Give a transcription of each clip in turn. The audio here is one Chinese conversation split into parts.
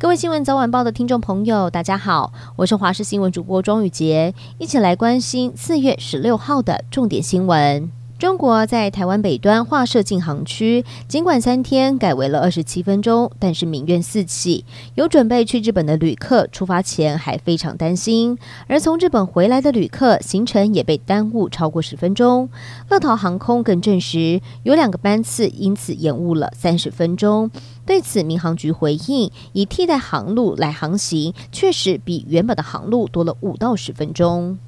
各位新闻早晚报的听众朋友，大家好，我是华视新闻主播庄宇洁，一起来关心四月十六号的重点新闻。中国在台湾北端划设禁航区，尽管三天改为了二十七分钟，但是民怨四起。有准备去日本的旅客出发前还非常担心，而从日本回来的旅客行程也被耽误超过十分钟。乐桃航空更证实，有两个班次因此延误了三十分钟。对此，民航局回应，以替代航路来航行，确实比原本的航路多了五到十分钟。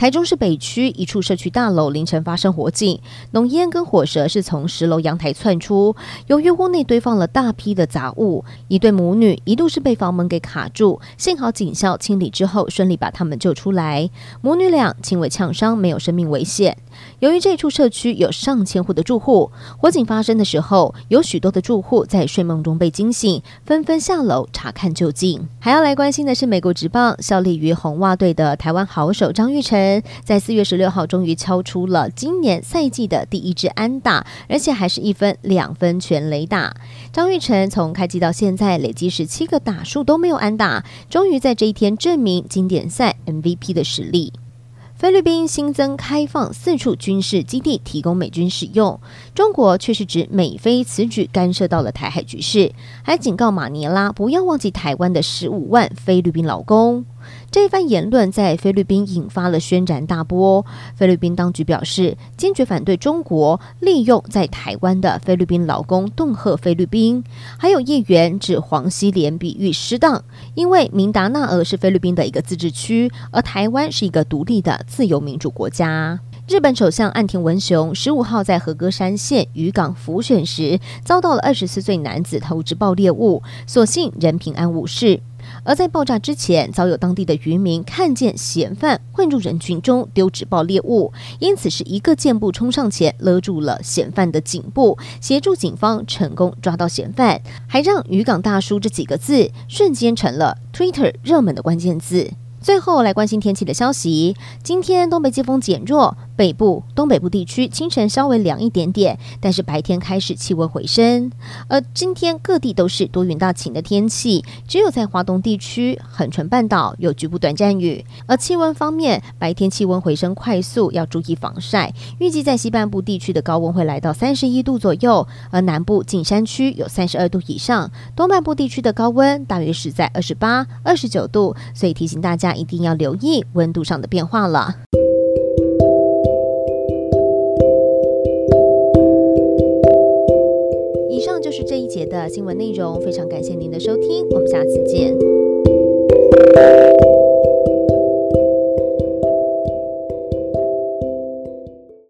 台中市北区一处社区大楼凌晨发生火警，浓烟跟火舌是从十楼阳台窜出。由于屋内堆放了大批的杂物，一对母女一度是被房门给卡住，幸好警校清理之后顺利把他们救出来。母女俩轻微呛伤，没有生命危险。由于这处社区有上千户的住户，火警发生的时候，有许多的住户在睡梦中被惊醒，纷纷下楼查看究竟。还要来关心的是，美国职棒效力于红袜队的台湾好手张玉成。在四月十六号，终于敲出了今年赛季的第一支安打，而且还是一分两分全垒打。张玉成从开季到现在累计十七个打数都没有安打，终于在这一天证明经典赛 MVP 的实力。菲律宾新增开放四处军事基地，提供美军使用。中国却是指美菲此举干涉到了台海局势，还警告马尼拉不要忘记台湾的十五万菲律宾劳工。这一番言论在菲律宾引发了轩然大波。菲律宾当局表示，坚决反对中国利用在台湾的菲律宾劳工恫吓菲律宾。还有议员指黄溪连比喻失当，因为明达纳尔是菲律宾的一个自治区，而台湾是一个独立的自由民主国家。日本首相岸田文雄十五号在和歌山县渔港浮选时，遭到了二十四岁男子投掷爆裂物，所幸人平安无事。而在爆炸之前，早有当地的渔民看见嫌犯混入人群中丢纸爆猎物，因此是一个箭步冲上前勒住了嫌犯的颈部，协助警方成功抓到嫌犯，还让“渔港大叔”这几个字瞬间成了 Twitter 热门的关键字。最后来关心天气的消息，今天东北季风减弱。北部、东北部地区清晨稍微凉一点点，但是白天开始气温回升。而今天各地都是多云到晴的天气，只有在华东地区、恒春半岛有局部短暂雨。而气温方面，白天气温回升快速，要注意防晒。预计在西半部地区的高温会来到三十一度左右，而南部近山区有三十二度以上。东半部地区的高温大约是在二十八、二十九度，所以提醒大家一定要留意温度上的变化了。这一节的新闻内容，非常感谢您的收听，我们下次见。